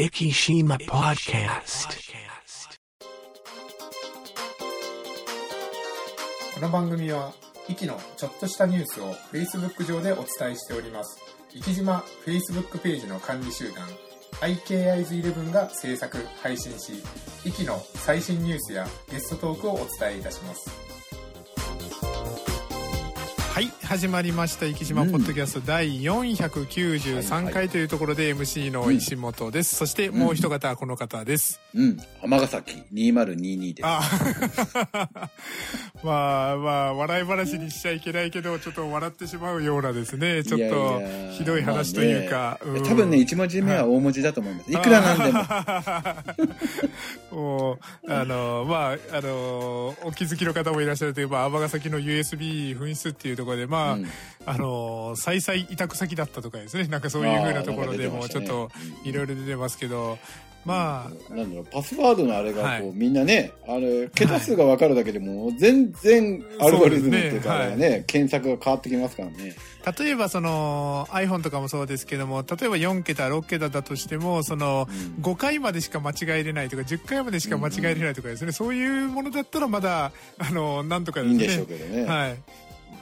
Ikishima Podcast. この番組は、イキのちょっとしたニュースを Facebook 上でお伝えしております。イキ島 Facebook ページの管理集団、IKIs11 が制作、配信し、イキの最新ニュースやゲストトークをお伝えいたします。始まりました。生島ポッドキャスト第493回というところで MC の石本です。そしてもう一方、この方です。うん。尼崎2022です。あ まあまあ、笑い話にしちゃいけないけど、ちょっと笑ってしまうようなですね、ちょっとやひどい話というか。多分ね、1文字目は大文字だと思います。いくらなんでも。もう、あの、まあ、あの、お気づきの方もいらっしゃるという、まあ、尼崎の USB 紛失っていうところで、まあ、うんあの、再々委託先だったとかですね、なんかそういう風なところでも、ちょっといろいろ出てますけど、まあ、なんだろう、パスワードのあれがこう、はい。みんなね、あれ、桁数が分かるだけでも、全然アルゴリズムっていうかそうですね。ね、検索が変わってきますからね。例えばその iPhone とかもそうですけども例えば4桁6桁だとしてもそのうん。5回までしか間違えれないとか10回までしか間違えれないとかですね、そういうものだったらまだあのなんとかですね。いいんでしょうけどね。はい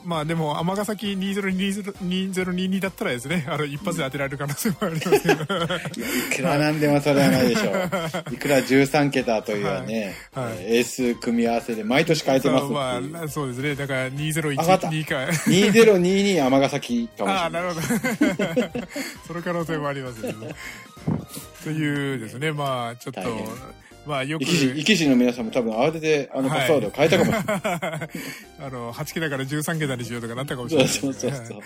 まあでも尼崎2020 2022だったらですねあの一発で当てられる可能性もありますけどいくらなんでもそれはないでしょう。いくら13桁というね、はいはい。えー英数組み合わせで毎年変えてますまあそうですね。だから上がった。2012か2022尼崎かもしああれな。ないるほど。その可能性もありますね。というですね。まあちょっとまあよく生き死の皆さんも多分慌ててあのパスワードを変えたかもしれない。あの8桁から13桁にしようとかなったかもしれない。ですね、そうそうそう。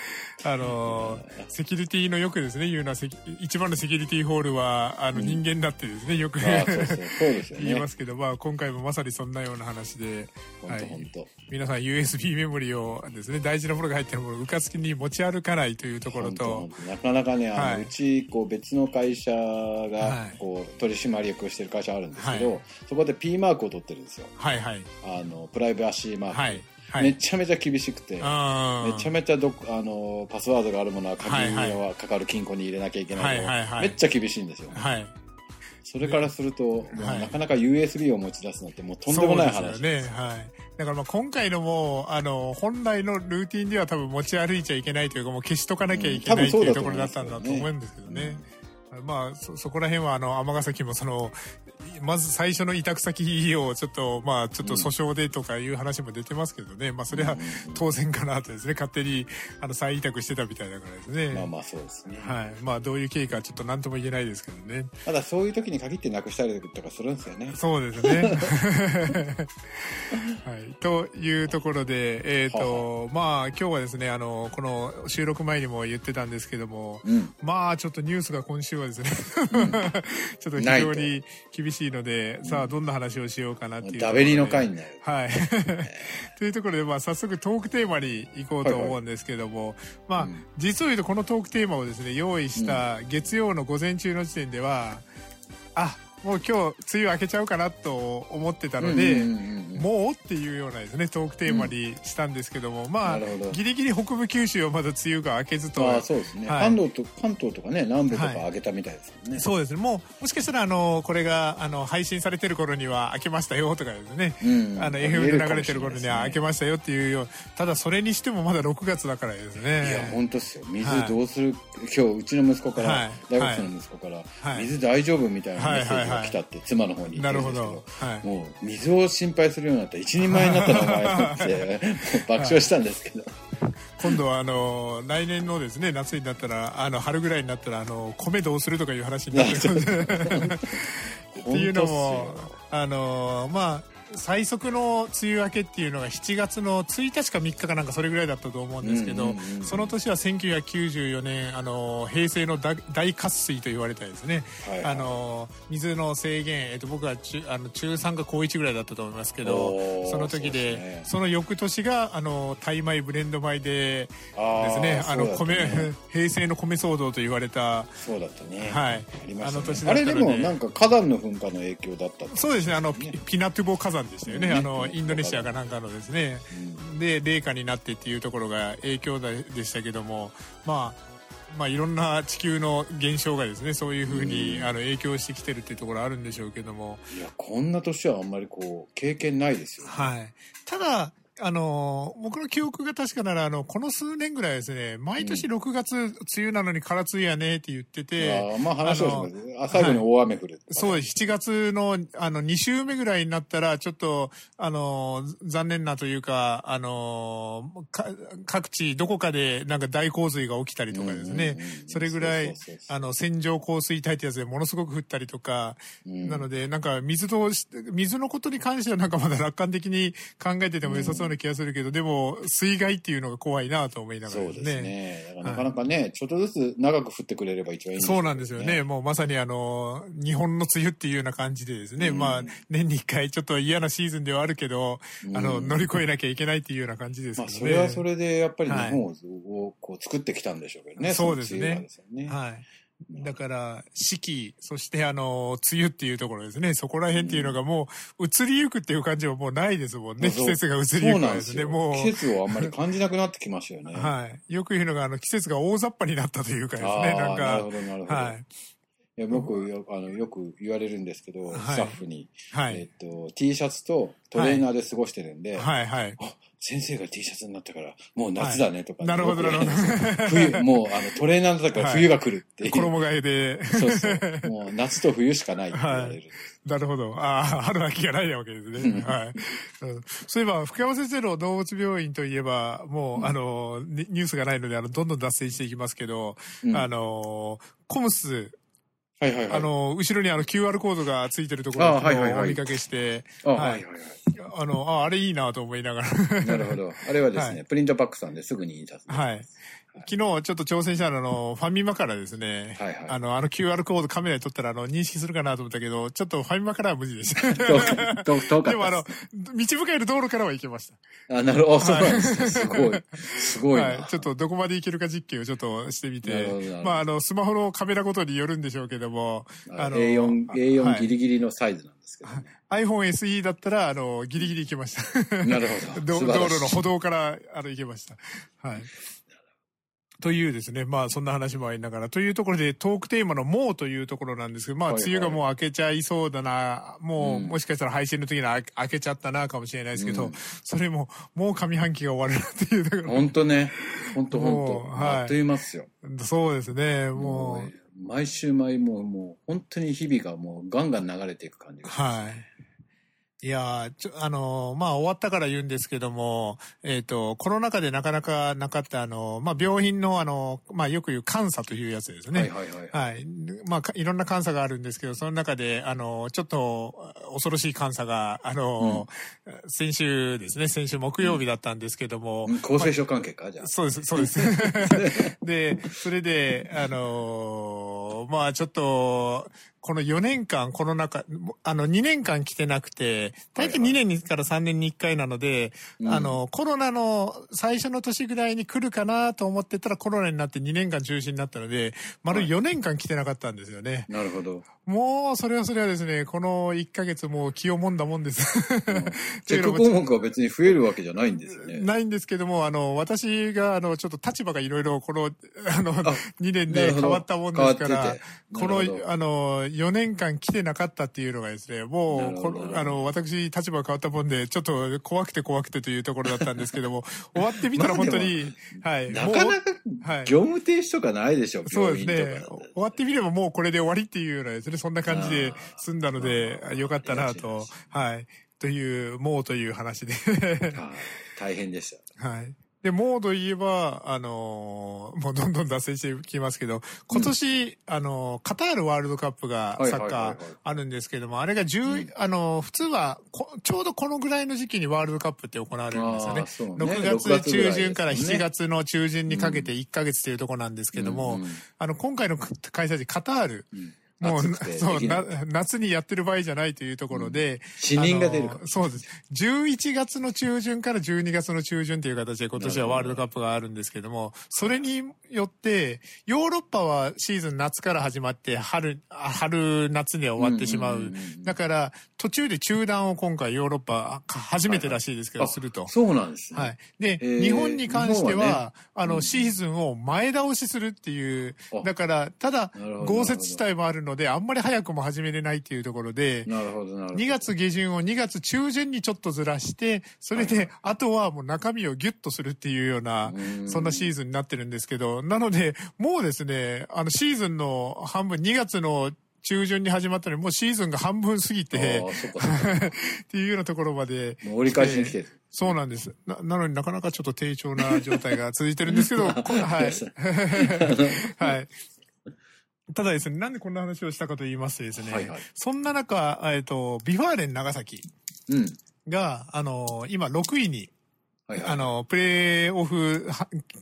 あのセキュリティのよくですね言うのは一番のセキュリティホールはあのうん。人間だってですね、よく 言いま。すけど、まあ、今回もまさにそんなような話で、本当本当。皆さん USB メモリをですね大事なものが入ってるものをうかつきに持ち歩かないというところとなかなかね、あのはい。うちこう別の会社はがい。こう取締役をしてる会社あるんですけど、はい。そこで P マークを取ってるんですよ。はいはい。あのプライバシーマーク。はい。はい。めちゃめちゃ厳しくて。めちゃめちゃどあのパスワードがあるものは鍵はかかる金庫に入れなきゃいけないと、はいはいはい。めっちゃ厳しいんですよ、はい。それからすると、なかなか USB を持ち出すなんてもうとんでもない話。そうですよね。はい。だからまあ今回のもあの本来のルーティンでは多分持ち歩いちゃいけないというかもう消しとかなきゃいけない、うん。とっていうところだったんだと思うんですけどね、まあそそこら辺はあの尼崎もそのまず最初の委託先をちょっとまあちょっと訴訟でとかいう話も出てますけどね、まあそれは当然かなとですね。勝手にあの再委託してたみたいだからですね、まあまあそうですね、はい。まあどういう経緯かちょっと何とも言えないですけどね。ただそういう時に限ってなくしたりとかするんですよね。そうですね。はい。というところで、えっ、と、まあ、今日はですね、あの、この収録前にも言ってたんですけども、うん。まあ、ちょっとニュースが今週はですね、ちょっと非常に厳しいので、さあ、どんな話をしようかなっていう。ダベリの回になる。はい。というところで、まあ、早速トークテーマに行こうと思うんですけども、まあ、うん。実を言うとこのトークテーマをですね、用意した月曜の午前中の時点では、あ、もう今日梅雨明けちゃうかなと思ってたので、うんうんうんうん。もうっていうようなですね、トークテーマにしたんですけども、まあなるほど、ギリギリ北部九州はまだ梅雨が明けずと、ああそうですね、はい。関東と関東とかね南部とかはい。上げたみたいですもんね、そうですね。もう、もしかしたら、あの、これが、あの、配信されてる頃には開けましたよとかですね。うん。あの、FM で流れてる頃には開けしましたよっていうよう。ただ、それにしてもまだ6月だからですね。いや本当ですよ。水はい。どうする、今日うちの息子から、はい。大学生の息子から、はい。水大丈夫？みたいなメッセージが来たって妻の方に言ってるんですけど、なるほど。はい。もう水を心配するようになった。ら一人前になったのお前って爆笑したんですけど、今度は、あの、来年のですね、夏になったら、あの、春ぐらいになったら、あの、米どうするとかいう話になってくる っていうのもあのまあ最速の梅雨明けっていうのが7月の1日か3日かなんかそれぐらいだったと思うんですけど、その年は1994年あの平成の大大渇水と言われたですね、はいはい。あの水の制限、えっと、僕は中あの中3か高1ぐらいだったと思いますけどその時でね。その翌年があのタイ米ブレンド米であですね。あの米ね。平成の米騒動と言われたそうだったね。はい。あね。あの年だったので。あれでもなんか火山の噴火の影響だったそうですね、あの、ピピナトゥボ火山でしたよね。ねあの、インドネシアかなんかのですね。で、冷夏になってっていうところが影響でしたけども、まあ、まあ、いろんな地球の現象がですねそういうふうに、あの影響してきてるっていうところあるんでしょうけども。いやこんな年はあんまりこう経験ないですよ、ね、はい。ただあの僕の記憶が確かならあのこの数年ぐらいですね毎年6月、梅雨なのに空梅雨やねって言ってて、あまあ話をします最後に大雨降る、はい、そう7月のあの2週目ぐらいになったらちょっとあの残念なというかあの各地どこかでなんか大洪水が起きたりとかですね、それぐらいあの線状降水帯ってやつでものすごく降ったりとか、なのでなんか水と水のことに関してはなんかまだ楽観的に考えてても良さそうな気がするけど、でも、水害っていうのが怖いなと思いながらね。そうですね。なかなかね、はい、ちょっとずつ長く降ってくれれば一番いいね。そうなんですよね。もうまさにあの、日本の梅雨っていうような感じでですね、うん、まあ、年に一回ちょっと嫌なシーズンではあるけど、うん、あの、乗り越えなきゃいけないっていうような感じですけどね。まあ、それはそれでやっぱり日本をこう作ってきたんでしょうけどね。はい、そうですね。はい。だから、四季、そしてあの、梅雨っていうところですね。そこら辺っていうのがもう、移りゆくっていう感じはもうないですもんね。季節が移りゆくですね。もう。季節をあんまり感じなくなってきましたよね。はい。よく言うのが、あの、季節が大雑把になったというかですね。なんか。なるほど、なるほど。はい。いや僕よあのよく言われるんですけど、はい、スタッフに、はい、えっと T シャツとトレーナーで過ごしてるんで、はい。はい、あ先生が T シャツになったからもう夏だねとか、なるほどなるほど。冬もうあのトレーナーだったから冬が来るっていう、衣替えで。そうそう。もう夏と冬しかないって言われる、なるほど。ああ、春秋がないわけですね。はい。そういえば、福山先生の動物病院といえば、もう、うん、あの、ニュースがないので、あの、どんどん脱線していきますけど、うん、あの、コムスはいはいはい、あの、後ろにあの QR コードがついてるところをお見かけして、はい。あの、あ、あれいいなと思いながらなるほど。あれはですね、はい、プリントパックさんですぐに印刷はい。昨日ちょっと挑戦したのの、ファミマからですね、はいはい、あの、あの QR コードカメラで撮ったら、あの、認識するかなと思ったけど、ちょっとファミマからは無理でした。でもあの、道深いる道路からは行けました。あ、なるほど。そうなんですね。すごい。すごいはい。ちょっとどこまで行けるか実験をちょっとしてみて、まあ、あの、スマホのカメラごとによるんでしょうけども、あの、A4、A4 ギリギリのサイズなんですけど、ね、iPhone SE だったら、あの、ギリギリ行けました。なるほど。道路の歩道から、あの、行けました。はい。というですね、まあそんな話もありながら、というところでトークテーマのもうというところなんですけど、まあ梅雨がもう明けちゃいそうだな、もう、もしかしたら配信の時には明けちゃったなかもしれないですけど、うん、それももう上半期が終わるっていうところ。本当ね。本当本当はい。あっというすよ。そうですね、もう。毎週毎ももう本当に日々がもうガンガン流れていく感じがします。はい。いやちょ、あの、まあ、終わったから言うんですけども、えっ、ー、と、コロナ禍でなかなかなかった、あの、まあ、病院の、あの、まあ、よく言う監査というやつですね。はいはいはい。はい。まあ、いろんな監査があるんですけど、その中で、あの、ちょっと、恐ろしい監査が、あの、うん、先週ですね、先週木曜日だったんですけども。うん、厚生省関係か、じゃあ。そうです、そうです。で、それで、あの、まあ、ちょっと、この4年間コロナ禍、あの2年間来てなくて、大体2年から3年に1回なので、はいはい、あの、コロナの最初の年ぐらいに来るかなと思ってたらコロナになって2年間中止になったので、丸4年間来てなかったんですよね。なるほど。もう、それはそれはですね、この1ヶ月もう気をもんだもんです。チェック項目は別に増えるわけじゃないんですよね。ないんですけども、あの、私が、あの、ちょっと立場がいろいろ、この、あの、2年で変わったもんですから、この、あの、4年間来てなかったっていうのがですね、もう、この、あの、私、立場が変わったもんで、ちょっと怖くて怖くてというところだったんですけども、終わってみたら本当に、はい。なかなか、業務停止とかないでしょ、そうですね。終わってみればもうこれで終わりっていうようなですね、そんな感じで済んだので、よかったなと、はい。という、もうという話で 大変でした。はい。で、モード言えば、あのー、もうどんどん脱線してきますけど、今年、うん、あのー、カタールワールドカップがサッカーあるんですけども、あれが10、うん、あのー、普通はちょうどこのぐらいの時期にワールドカップって行われるんですよね。ね。6月中旬から7月の中旬にかけて1ヶ月というところなんですけども、うんうん、あの、今回の開催地カタール、もう、そうな、夏にやってる場合じゃないというところで、うん、死人が出るそうです。11月の中旬から12月の中旬という形で今年はワールドカップがあるんですけども、それによって、ヨーロッパはシーズン夏から始まって春、春夏で終わってしまう。だから、途中で中断を今回ヨーロッパ初めてらしいですけど、すると。そうなんですね。はい。で、日本に関しては、あの、シーズンを前倒しするっていう、だから、ただ、豪雪地帯もあるので、あんまり早くも始めれないっていうところで、なるほど、なるほど。2月下旬を2月中旬にちょっとずらして、それで、あとはもう中身をギュッとするっていうような、そんなシーズンになってるんですけど、なので、もうですね、あの、シーズンの半分、2月の中旬に始まったのに、もうシーズンが半分過ぎて、っていうようなところまで。折り返しに来てる。そうなんです。な、なのになかなかちょっと低調な状態が続いてるんですけど、はい。はい。ただですね、なんでこんな話をしたかと言いますとですね、はいはい、そんな中、えっと、 V・ファーレン長崎が、うん、あの、今6位にはいはい、あの、プレーオフ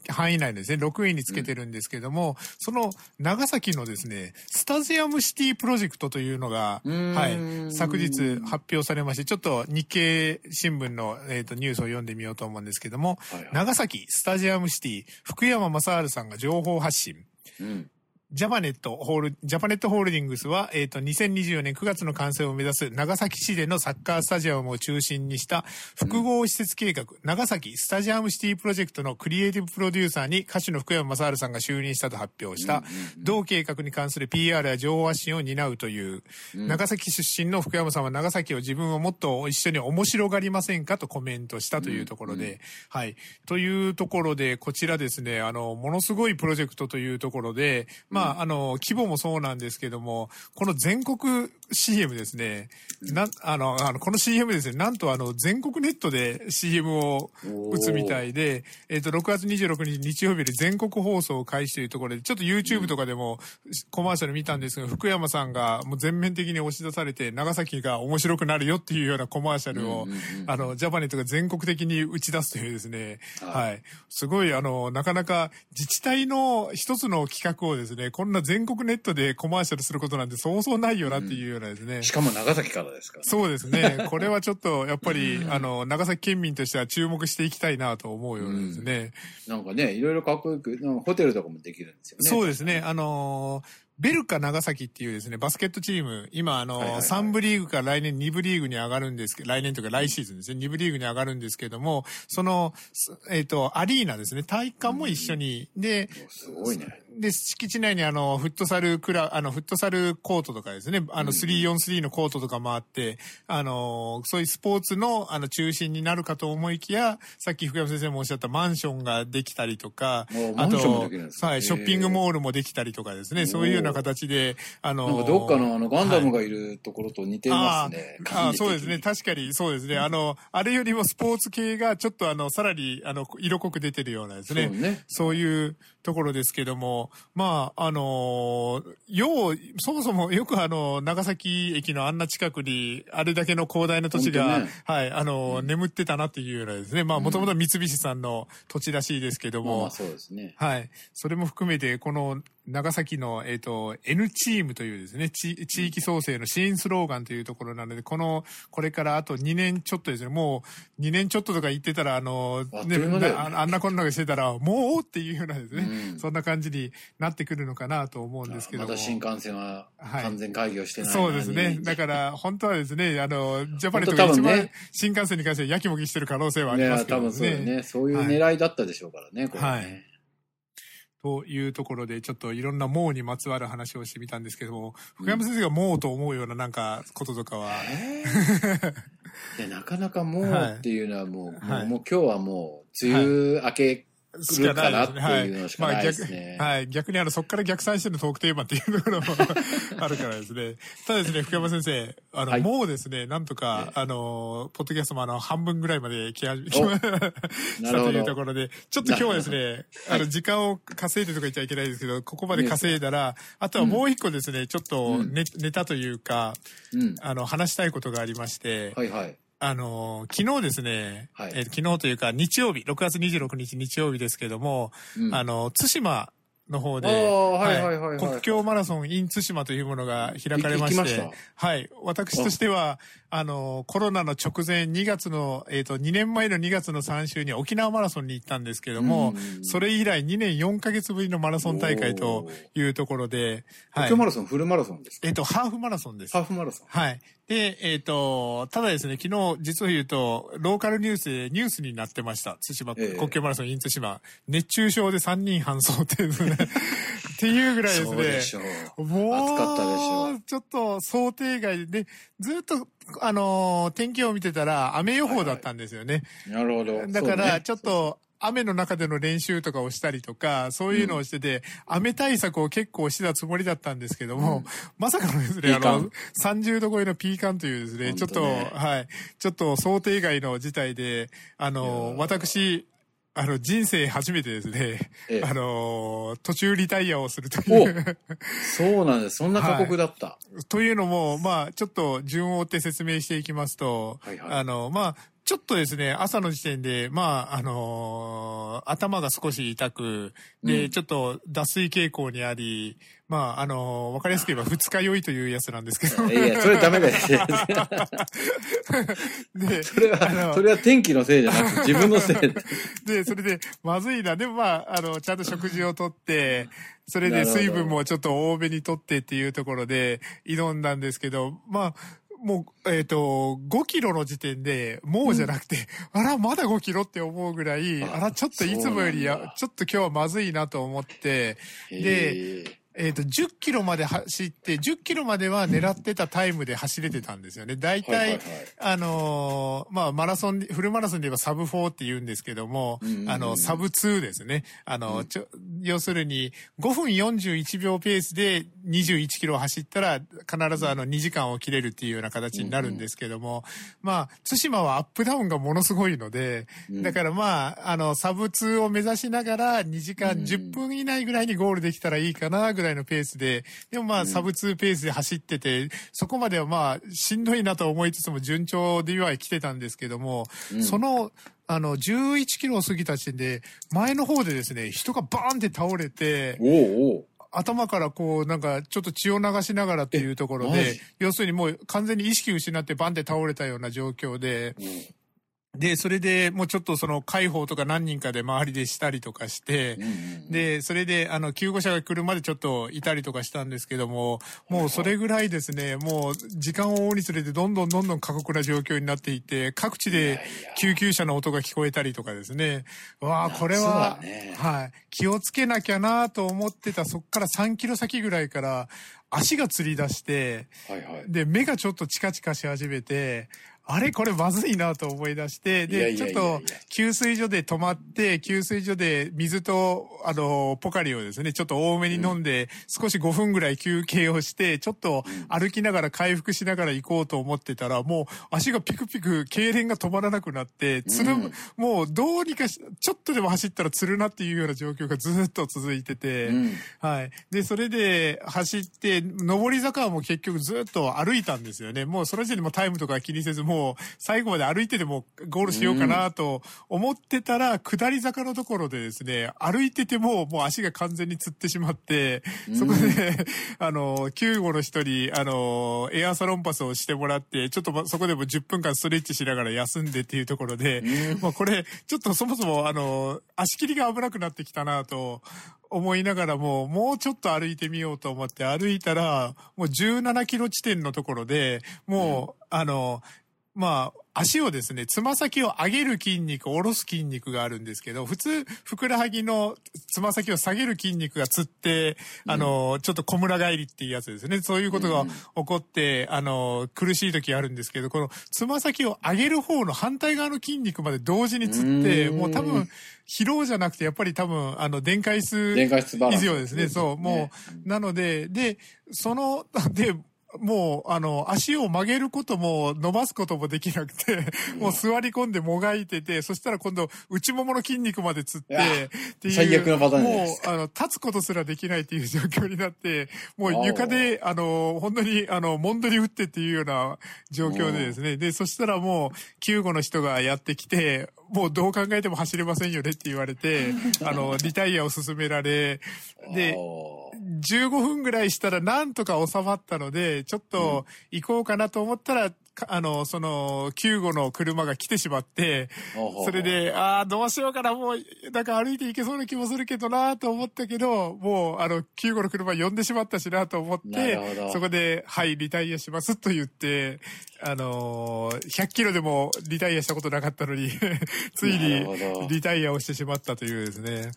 圏内ですね、6位につけてるんですけども、うん、その長崎のですね、スタジアムシティプロジェクトというのが、はい、昨日発表されまして、ちょっと日経新聞の、えーと、ニュースを読んでみようと思うんですけども、はいはい、長崎スタジアムシティ、福山雅治さんが情報発信。うんジャパネットホール、ジャパネットホールディングスは、えっ、ー、と、2024年9月の完成を目指す長崎市でのサッカースタジアムを中心にした複合施設計画、うん、長崎スタジアムシティプロジェクトのクリエイティブプロデューサーに歌手の福山雅治さんが就任したと発表した、同計画に関する PR や情報発信を担うという、うん、長崎出身の福山さんは長崎を自分をもっと一緒に面白がりませんかとコメントしたというところで、うん、はい。というところで、こちらですね、あの、ものすごいプロジェクトというところで、まあ、あの、規模模もそうなんですけども、この全国 CM ですね、な、あの、あの、この CM ですね、なんとあの、全国ネットで CM を打つみたいで、えっ、ー、と、6月26日日曜日で全国放送を開始というところで、ちょっと YouTube とかでもコマーシャル見たんですが、福山さんがもう全面的に押し出されて、長崎が面白くなるよっていうようなコマーシャルを、あの、ジャパネットが全国的に打ち出すというですね、はい。すごい、あの、なかなか自治体の一つの企画をですね、こんな全国ネットでコマーシャルすることなんてそうそうないよなっていうようなですね。うん、しかも長崎からですから、ね、そうですね。これはちょっと、やっぱり、あの、長崎県民としては注目していきたいなと思うようですね。うん、なんかね、いろいろかっこよく、ホテルとかもできるんですよね。そうですね。あのーベルカ長崎っていうですね、バスケットチーム、今あの、はいはいはい、3部リーグから来年2部リーグに上がるんですけど、来年というか来シーズンですね、2部リーグに上がるんですけども、その、えっ、ー、と、アリーナですね、体育館も一緒に、で、すごいね。で、敷地内にあの、フットサルクラ、あの、フットサルコートとかですね、あの、3-4-3のコートとかもあって、あの、そういうスポーツの、あの、中心になるかと思いきや、さっき福山先生もおっしゃったマンションができたりとか、あと、はい、ショッピングモールもできたりとかですね、そういうような形で、あの、なんかどっかのあの、ガンダムがいるところと似てますね。はい、ああ、そうですね、確かにそうですね、あの、あれよりもスポーツ系がちょっとあの、さらに、あの、色濃く出てるようなですね。そういうところですけども、まあ、あの、よう、そもそもよくあの、長崎駅のあんな近くに、あれだけの広大な土地が、ね、はい、あの、うん、眠ってたなっていうようなですね、まあ、もともと三菱さんの土地らしいですけども、まあ、そうですね。はい。それも含めて、この、長崎の、えっ、ー、と、N チームというですね、地域創生の支援スローガンというところなので、この、これからあと2年ちょっとですね、もう2年ちょっととか言ってたら、あの、ね、あんなこんながしてたら、もうっていうようなですね、うん、そんな感じになってくるのかなと思うんですけどまだ新幹線は完全開業してない、はい、そうですね。だから、本当はですね、あの、ジャパネットが一番新幹線に関してはやきもきしてる可能性はありますけどね。多分そうね。そういう狙いだったでしょうからね、はい、これね。はいというところで、ちょっといろんな盲にまつわる話をしてみたんですけども、福山先生が盲と思うようななんかこととかは。えー、なかなか盲っていうのはもう、はい、もうもう今日はもう、梅雨明けしかないですね。はい。まあ逆、はい。逆にあの、そこから逆算してのトークテーマっていうところも あるからですね。ただですね、福山先生、あの、はい、もうですね、なんとか、あの、ポッドキャストもあの、半分ぐらいまで来始め、したというところで、ちょっと今日はですね、あの、時間を稼いでとか言っちゃいけないですけど、ここまで稼いだら、あとはもう一個ですね、ちょっとネ,、ネタというか、あの、話したいことがありまして、はいはい。あのー、昨日ですね、はい、えー、昨日というか日曜日、6月26日日曜日ですけども、うん、あの、対馬の方で、国境マラソン in 対馬というものが開かれまして、はい。私としては、あの、コロナの直前2月の、えっ、ー、と、2年前の2月の3週に沖縄マラソンに行ったんですけども、それ以来2年4ヶ月ぶりのマラソン大会というところで、はい。東京マラソンフルマラソンですか？えっ、ー、と、ハーフマラソンです。ハーフマラソンはい。で、えっ、ー、と、ただですね、昨日、実を言うと、ローカルニュースでニュースになってました。対馬、えー、国境マラソン in 対馬。熱中症で3人搬送っていうね。っていうぐらいですね。そうでしょう。もう、暑かったでしょう。ちょっと想定外で、ずっとあのー、天気を見てたら雨予報だったんですよね。はいはい、なるほど。だから、ちょっと、雨の中での練習とかをしたりとか、そういうのをしてて、うん、雨対策を結構してたつもりだったんですけども、うん、まさかのですね、あの、30度超えのピーカンというですね、ねちょっと、はい、ちょっと想定外の事態で、あの、私、あの、人生初めてですね、ええ、あの、途中リタイアをするという。そうなんです。そんな過酷だった。はい、というのも、まあ、ちょっと順を追って説明していきますと、はいはい、あの、まあ、ちょっとですね、朝の時点で、まあ、あのー、頭が少し痛く、で、うん、ちょっと脱水傾向にあり、まあ、あのー、わかりやすく言えば二日酔いというやつなんですけど。いや、それダメだよ。で、それは、それは天気のせいじゃなくて自分のせい で、それで、まずいな。でもまあ、あの、ちゃんと食事をとって、それで水分もちょっと多めにとってっていうところで挑んだんですけど、まあ、もう、えっ、ー、と、5キロの時点で、もうじゃなくて、うん、あら、まだ5キロって思うぐらい、あら、ちょっといつもよりや、ちょっと今日はまずいなと思って、で、えっ、ー、と、10キロまで走って、10キロまでは狙ってたタイムで走れてたんですよね。大体、はいはいはい、あのー、まあ、マラソン、フルマラソンで言えばサブ4って言うんですけども、あの、サブ2ですね。あの、うん、ちょ、要するに、5分41秒ペースで21キロ走ったら、必ずあの、2時間を切れるっていうような形になるんですけども、まあ、対馬はアップダウンがものすごいので、だからまあ、あの、サブ2を目指しながら、2時間10分以内ぐらいにゴールできたらいいかな、ぐらいのペースで、でもまあ、サブ2ペースで走ってて、そこまではまあ、しんどいなと思いつつも順調では来てたんですけども、その、あの、11キロを過ぎた時点で、前の方でですね、人がバーンって倒れて、おうおう。頭からこう、なんか、ちょっと血を流しながらっていうところで、要するにもう完全に意識失ってバンって倒れたような状況で、で、それでもうちょっとその解放とか何人かで周りでしたりとかして、で、それであの救護車が来るまでちょっといたりとかしたんですけども、もうそれぐらいですね、もう時間を追うにつれてどんどんどんどん過酷な状況になっていて、各地で救急車の音が聞こえたりとかですね、わあ、これは、ね、はい、気をつけなきゃなと思ってたそっから3キロ先ぐらいから足がつり出して、はいはい、で、目がちょっとチカチカし始めて、あれ？これまずいなと思い出して、で、ちょっと給水所で止まって、給水所で水と、あの、ポカリをですね、ちょっと多めに飲んで、少し5分ぐらい休憩をして、ちょっと歩きながら回復しながら行こうと思ってたら、もう足がピクピク、痙攣が止まらなくなって、つる、もうどうにかし、ちょっとでも走ったらつるなっていうような状況がずっと続いてて、はい。で、それで走って、上り坂はもう結局ずっと歩いたんですよね。もうそれ時点でもタイムとか気にせず、もう最後まで歩いてでもゴールしようかなと思ってたら、下り坂のところでですね、歩いててももう足が完全につってしまって、そこで、あの、救護の人に、あの、エアサロンパスをしてもらって、ちょっとそこでも10分間ストレッチしながら休んでっていうところで、まあこれ、ちょっとそもそもあの、足切りが危なくなってきたなと思いながらも、もうちょっと歩いてみようと思って歩いたら、もう17キロ地点のところで、もう、うん、あの、まあ、足をですね、つま先を上げる筋肉、下ろす筋肉があるんですけど、普通、ふくらはぎのつま先を下げる筋肉がつって、あの、ちょっと小村返りっていうやつですね。そういうことが起こって、あの、苦しい時あるんですけど、このつま先を上げる方の反対側の筋肉まで同時につって、もう多分、疲労じゃなくて、やっぱり多分、あの、電解質以上ですね。そう、もう、なので、で、その、で、もう、あの、足を曲げることも伸ばすこともできなくて、もう座り込んでもがいてて、そしたら今度内ももの筋肉までつって、っていう。最悪なパターンもう、あの、立つことすらできないっていう状況になって、もう床で、あの、本当に、あの、もんどり打ってっていうような状況でですね。で、そしたらもう、救護の人がやってきて、もうどう考えても走れませんよねって言われて、あの、リタイアを勧められ、で、15分ぐらいしたらなんとか収まったので、ちょっと行こうかなと思ったら、あの、その、救護の車が来てしまって、それで、ああ、どうしようかな、もう、なんか歩いて行けそうな気もするけどなと思ったけど、もう、あの、救護の車呼んでしまったしなと思って、そこで、はい、リタイアしますと言って、あのー、100キロでもリタイアしたことなかったのに ついにリタイアをしてしまったというですね。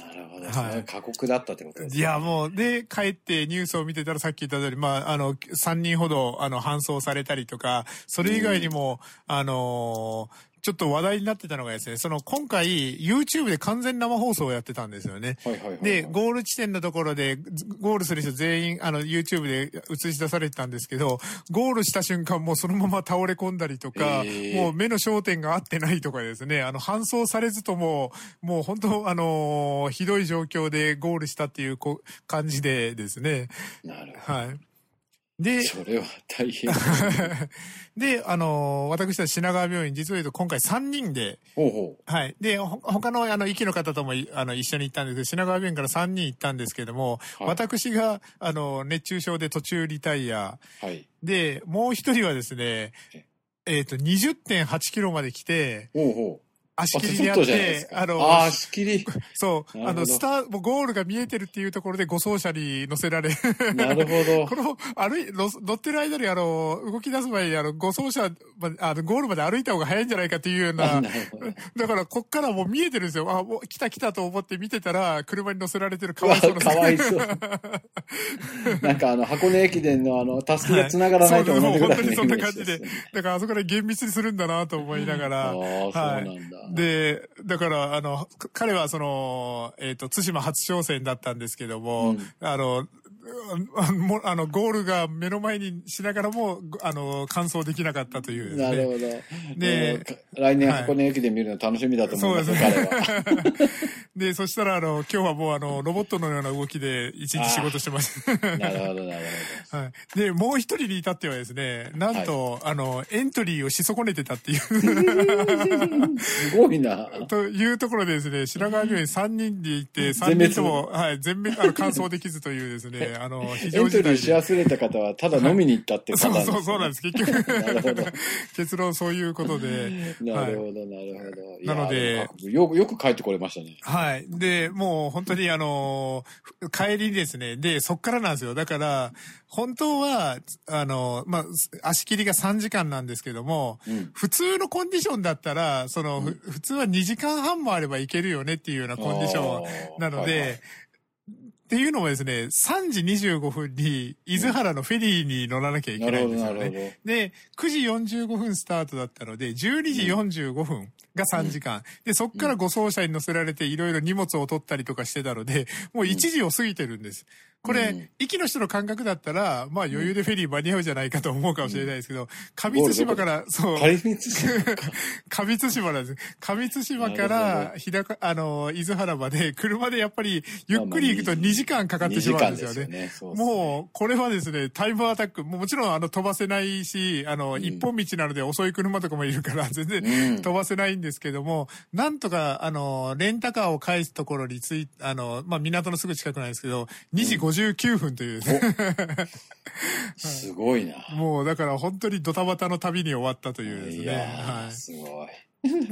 なるほど、はい、過酷だったってことですね。いや、もう、で、帰ってニュースを見てたらさっき言った通り、まあ、あの、3人ほど、あの、搬送されたりとか、それ以外にも、うん、あのー、ちょっと話題になってたのがですね、その今回 YouTube で完全生放送をやってたんですよね。で、ゴール地点のところで、ゴールする人全員、あの、YouTube で映し出されてたんですけど、ゴールした瞬間もうそのまま倒れ込んだりとか、えー、もう目の焦点が合ってないとかですね、あの、搬送されずとも、もう本当、あのー、ひどい状況でゴールしたっていうこ感じでですね。はい。で、それは大変。で、あの、私たち品川病院、実を言うと今回3人で、ほうほうはい。で、他の、あの、息の方とも、あの、一緒に行ったんですけど、品川病院から3人行ったんですけども、はい、私が、あの、熱中症で途中リタイア。はい。で、もう一人はですね、えっ、ー、と、20.8キロまで来て、ほうほう足切りにあって、あの、足切り。そう、あの、スター、もうゴールが見えてるっていうところで護送車に乗せられ。なるほど。この、歩い、乗ってる間に、あの、動き出す前に、あの、護送車、あの、ゴールまで歩いた方が早いんじゃないかっていうような、だから、こっからもう見えてるんですよ。あ、もう来た来たと思って見てたら、車に乗せられてるかわいそうな。かわいそう。なんかあの、箱根駅伝のあの、タスキが繋がらないと思う本当にそんな感じで。だから、あそこで厳密にするんだなと思いながら。ああ、そうなんだ。で、だから、あの、彼はその、えっ、ー、と、対馬初挑戦だったんですけども、うん、あの、もあの、ゴールが目の前にしながらも、あの、完走できなかったという、ね、なるほど。で、来年箱根駅で見るの楽しみだと思います、はい、そうですね。で、そしたら、あの、今日はもう、あの、ロボットのような動きで一日仕事してます。なるほど、なるほど。はい。で、もう一人に至ってはですね、なんと、はい、あの、エントリーをし損ねてたっていうすごいな。というところでですね、白川病院3人で行って、3人とも、はい、全滅、あの、完走できずというですね、あの、非常事態エントリーし忘れた方は、ただ飲みに行ったってこと、ね、そうそう、そうなんです。結局。なるほど。結論そういうことで。なるほど、なるほど。なので、よく、よく帰ってこれましたね。はい。で、もう本当にあの、帰りですね。で、そっからなんですよ。だから、本当は、あの、まあ、足切りが3時間なんですけども、うん、普通のコンディションだったら、その、うん、普通は2時間半もあればいけるよねっていうようなコンディションなので、っていうのもですね、3時25分に伊豆原のフェリーに乗らなきゃいけないんですよね。で、9時45分スタートだったので、12時45分が3時間。うん、で、そっから護送車に乗せられていろいろ荷物を取ったりとかしてたので、もう1時を過ぎてるんです。これ、うん、駅の人の感覚だったら、まあ余裕でフェリー間に合うじゃないかと思うかもしれないですけど、上津島から、そう。上津島上 津島なんです。上津島から、日高、あの、伊豆原まで、車でやっぱり、ゆっくり行くと2時間かかってしまうんですよね。ね。もう、これはですね、タイムアタック、もちろんあの飛ばせないし、あの、うん、一本道なので遅い車とかもいるから、全然飛ばせないんですけども、なんとか、あの、レンタカーを返すところについ、あの、まあ、港のすぐ近くなんですけど、2時59分という、ね、すごいな。もうだから本当にドタバタの旅に終わったというですね。はい、すごい。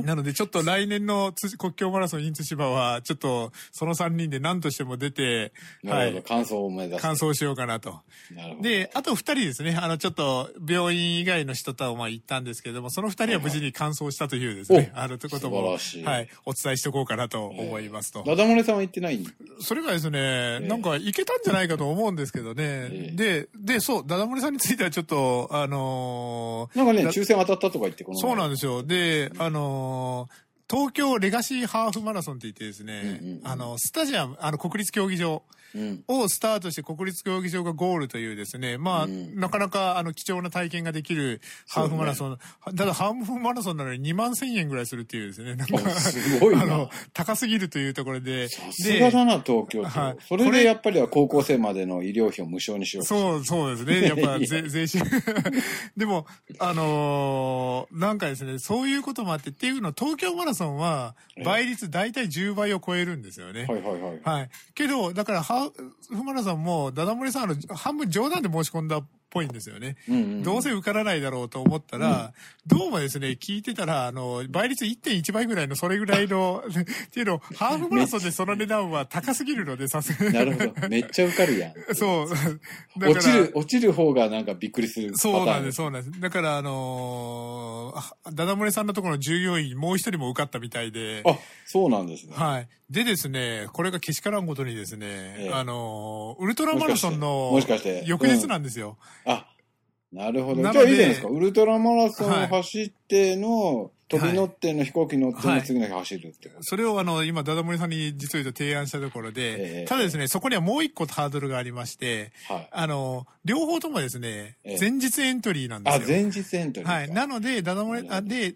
なのでちょっと来年の国境マラソンインツ芝は、ちょっとその3人で何としても出て、はい。完走を目指す。完走しようかなと。なるほど。で、あと2人ですね、あのちょっと病院以外の人とまあ行ったんですけれども、その2人は無事に完走したというですね、はいはい、あるということも、はい、お伝えしておこうかなと思いますと。ダダ漏れさんは行ってない？それがですね、えー、なんか行けたんじゃないかと思うんですけどね。えー、で、で、そう、ダダ漏れさんについてはちょっと、あのー、なんかね、抽選当たったとか言って、この。そうなんですよ。で、あのー東京レガシーハーフマラソンって言ってですね、あの、スタジアム、あの、国立競技場をスタートして国立競技場がゴールというですね、まあ、うん、なかなかあの、貴重な体験ができるハーフマラソン。ね、ただ、ハーフマラソンなのに2万1000円ぐらいするっていうですね、なんか、すごいあの、高すぎるというところで。さすがだな、東京はい。それでやっぱりは高校生までの医療費を無償にしようそう、そうですね。やっぱ税、税収。でも、あのー、なんかですね、そういうこともあって、っていうの、東京マラソンは、倍率大体10倍を超えるんですよね。はいはいはい。はい。けど、だから、ハは、ふまらさんも、ダダモリさん、あの、半分冗談で申し込んだぽいんですよね。うんうん、どうせ受からないだろうと思ったら、うん、どうもですね、聞いてたら、あの、倍率1.1倍ぐらいのそれぐらいの、っていうの、ハーフマラソンでその値段は高すぎるので、さすがに。なるほど。めっちゃ受かるやん。そう。落ちる、落ちる方がなんかびっくりするそうなんです、そうなんです。だから、あのー、ダダモレさんのところの従業員、もう一人も受かったみたいで。あ、そうなんですね。はい。でですね、これがけしからんことにですね、ええ、あのー、ウルトラマラソンの、もしかして、翌日なんですよ。うん、あ、なるほど。じゃあいいじゃないですか。ウルトラマラソンを走っての、飛び乗っての飛行機乗っての次の日走るってはい、それをあの、今、ダダモリさんに実を言うと提案したところで、えー、ただですね、そこにはもう一個ハードルがありまして、はい、あの、両方ともですね、えー、前日エントリーなんですよ。あ、前日エントリー。はい。なので、ダダモリ、あで、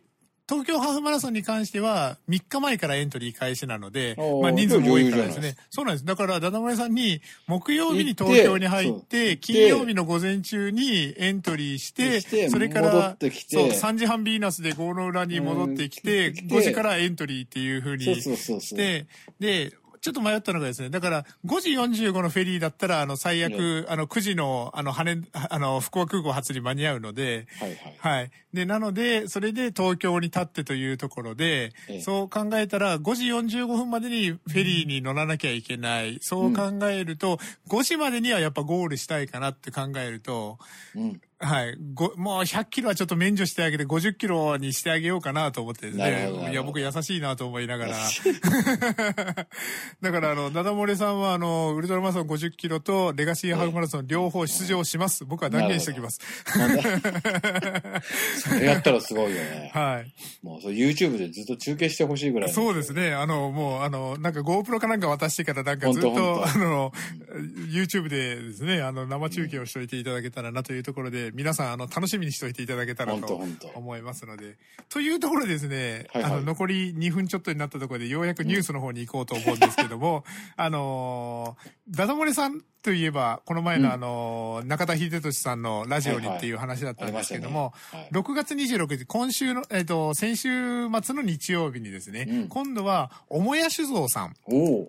東京ハーフマラソンに関しては、3日前からエントリー開始なので、まあ人数も多いからですね。そうなんです。だから、ダダモレさんに、木曜日に東京に入って、金曜日の午前中にエントリーして、それから、そう、3時半ビーナスで郷の裏に戻ってきて、5時からエントリーっていうふうにして、で、ちょっと迷ったのがですね、だから5時45のフェリーだったら、あの、最悪、あの、9時の、あの、羽、あの、福岡空港発に間に合うので、はい、はい、はい。で、なので、それで東京に立ってというところで、そう考えたら、5時45分までにフェリーに乗らなきゃいけない。そう考えると、5時までにはやっぱゴールしたいかなって考えると、うん、はい。ご、もう100キロはちょっと免除してあげて50キロにしてあげようかなと思ってですね。いや、僕優しいなと思いながら。だから、あの、ダダモレさんは、あの、ウルトラマラソン50キロとレガシーハーフマラソン両方出場します。僕は断言しておきます。それやったらすごいよね。はい。もう、YouTube でずっと中継してほしいぐらい。そうですね。あの、もう、あの、なんか GoPro かなんか渡してからなんかずっと、あの、YouTube でですね、あの、生中継をしておいていただけたらなというところで、皆さん、あの、楽しみにしておいていただけたらと思いますので。というところですね、はいはい、あの、残り2分ちょっとになったところで、ようやくニュースの方に行こうと思うんですけども、あのダダモレさんといえば、この前のあの、中田秀俊さんのラジオにっていう話だったんですけども、6月26日、今週の、えっ、と、先週末の日曜日にですね、今度は、母屋酒造さん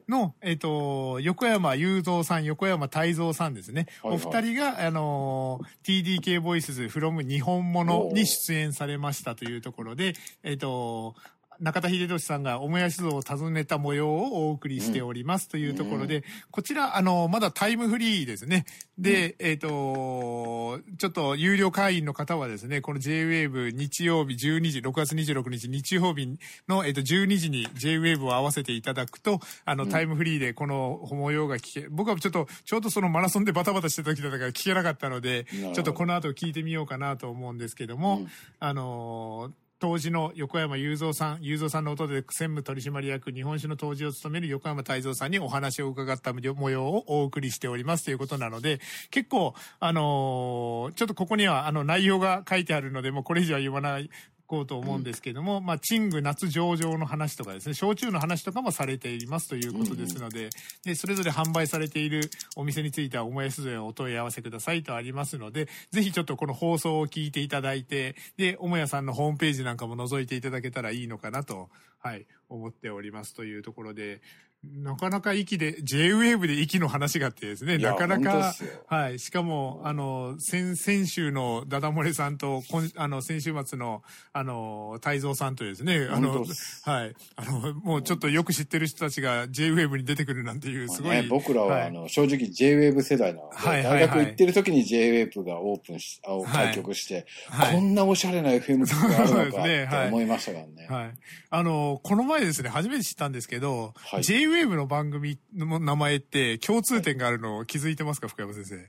の、えっ、と、横山雄三さん、横山泰造さんですね、お二人が、あの、TDK ボイスズ from 日本物に出演されましたというところで、えっ、と、中田秀俊さんが母屋酒造を訪ねた模様をお送りしております。というところで、うん、こちら、あの、まだタイムフリーですね。で、うん、えっ、ー、と、ちょっと有料会員の方はですね、この JWAVE 日曜日12時、6月26日日曜日の、えっ、ー、と、12時に JWAVE を合わせていただくと、あの、タイムフリーでこの模様が聞け、僕はちょっと、ちょうどそのマラソンでバタバタしてた時だったから聞けなかったので、ちょっとこの後聞いてみようかなと思うんですけども、うん、あの、当時の横山雄三さん、雄三さんの音で専務取締役日本酒の当時を務める横山泰造さんにお話を伺った模様をお送りしておりますということなので、結構、あのー、ちょっとここにはあの内容が書いてあるので、もうこれ以上は言わないこうと思うんですけども、うん、まあ、チング夏上場の話とかですね、焼酎の話とかもされていますということですので、うん、で、それぞれ販売されているお店については、おもやすずへお問い合わせくださいとありますので、ぜひちょっとこの放送を聞いていただいて、で、おもやさんのホームページなんかも覗いていただけたらいいのかなと、はい、思っておりますというところで、なかなか息で、J-Wave で息の話があってですね、なかなか、はい。しかも、あの、先、先週のダダ漏れさんと、今あの、先週末の、あの、太蔵さんとですね、あの、はい。あの、もうちょっとよく知ってる人たちが J-Wave に出てくるなんていう、すごい。ね、僕らは、はい、あの、正直 J-Wave 世代なので、はい大学行ってる時に J-Wave がオープンし、あ開局して、はい、こんなおしゃれな FM 局があるのかって思いましたからね。はい。あの、この前ですね、初めて知ったんですけど、はい、J-Wave の番組の名前って共通点があるのを気づいてますか、福山先生？い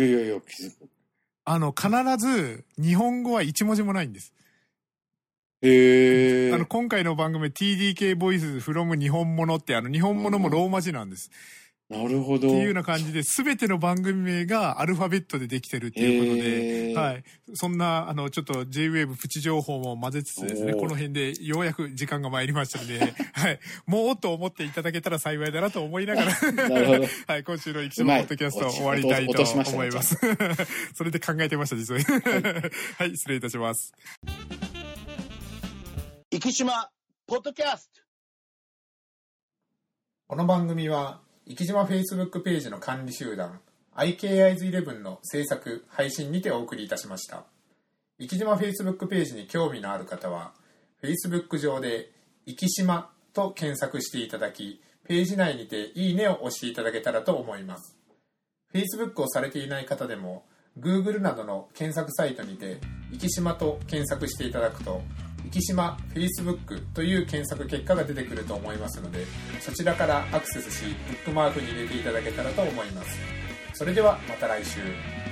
やいやいや、気づく。あの、必ず日本語は一文字もないんです。へあの、今回の番組 TDK ボイス from 日本物ってあの、日本物もローマ字なんです。なるほど。っていうような感じで、すべての番組名がアルファベットでできてるっていうことで、はい。そんな、あの、ちょっと J-Wave プチ情報も混ぜつつですね、この辺でようやく時間が参りましたので、はい。もうと思っていただけたら幸いだなと思いながら。はい。今週の生きのポッドキャスト終わりたいと思います。それで考えてました、実は。はい、失礼いたします。生島ポッドキャストこの番組は生島 Facebook ページの管理集団 IKIs11 の制作配信にてお送りいたしました。生島 Facebook ページに興味のある方は Facebook 上で「生島」と検索していただきページ内にて「いいね」を押していただけたらと思います。Facebook をされていない方でも Google などの検索サイトにて「生島」と検索していただくと生島 Facebook という検索結果が出てくると思いますのでそちらからアクセスしブックマークに入れていただけたらと思います。それではまた来週。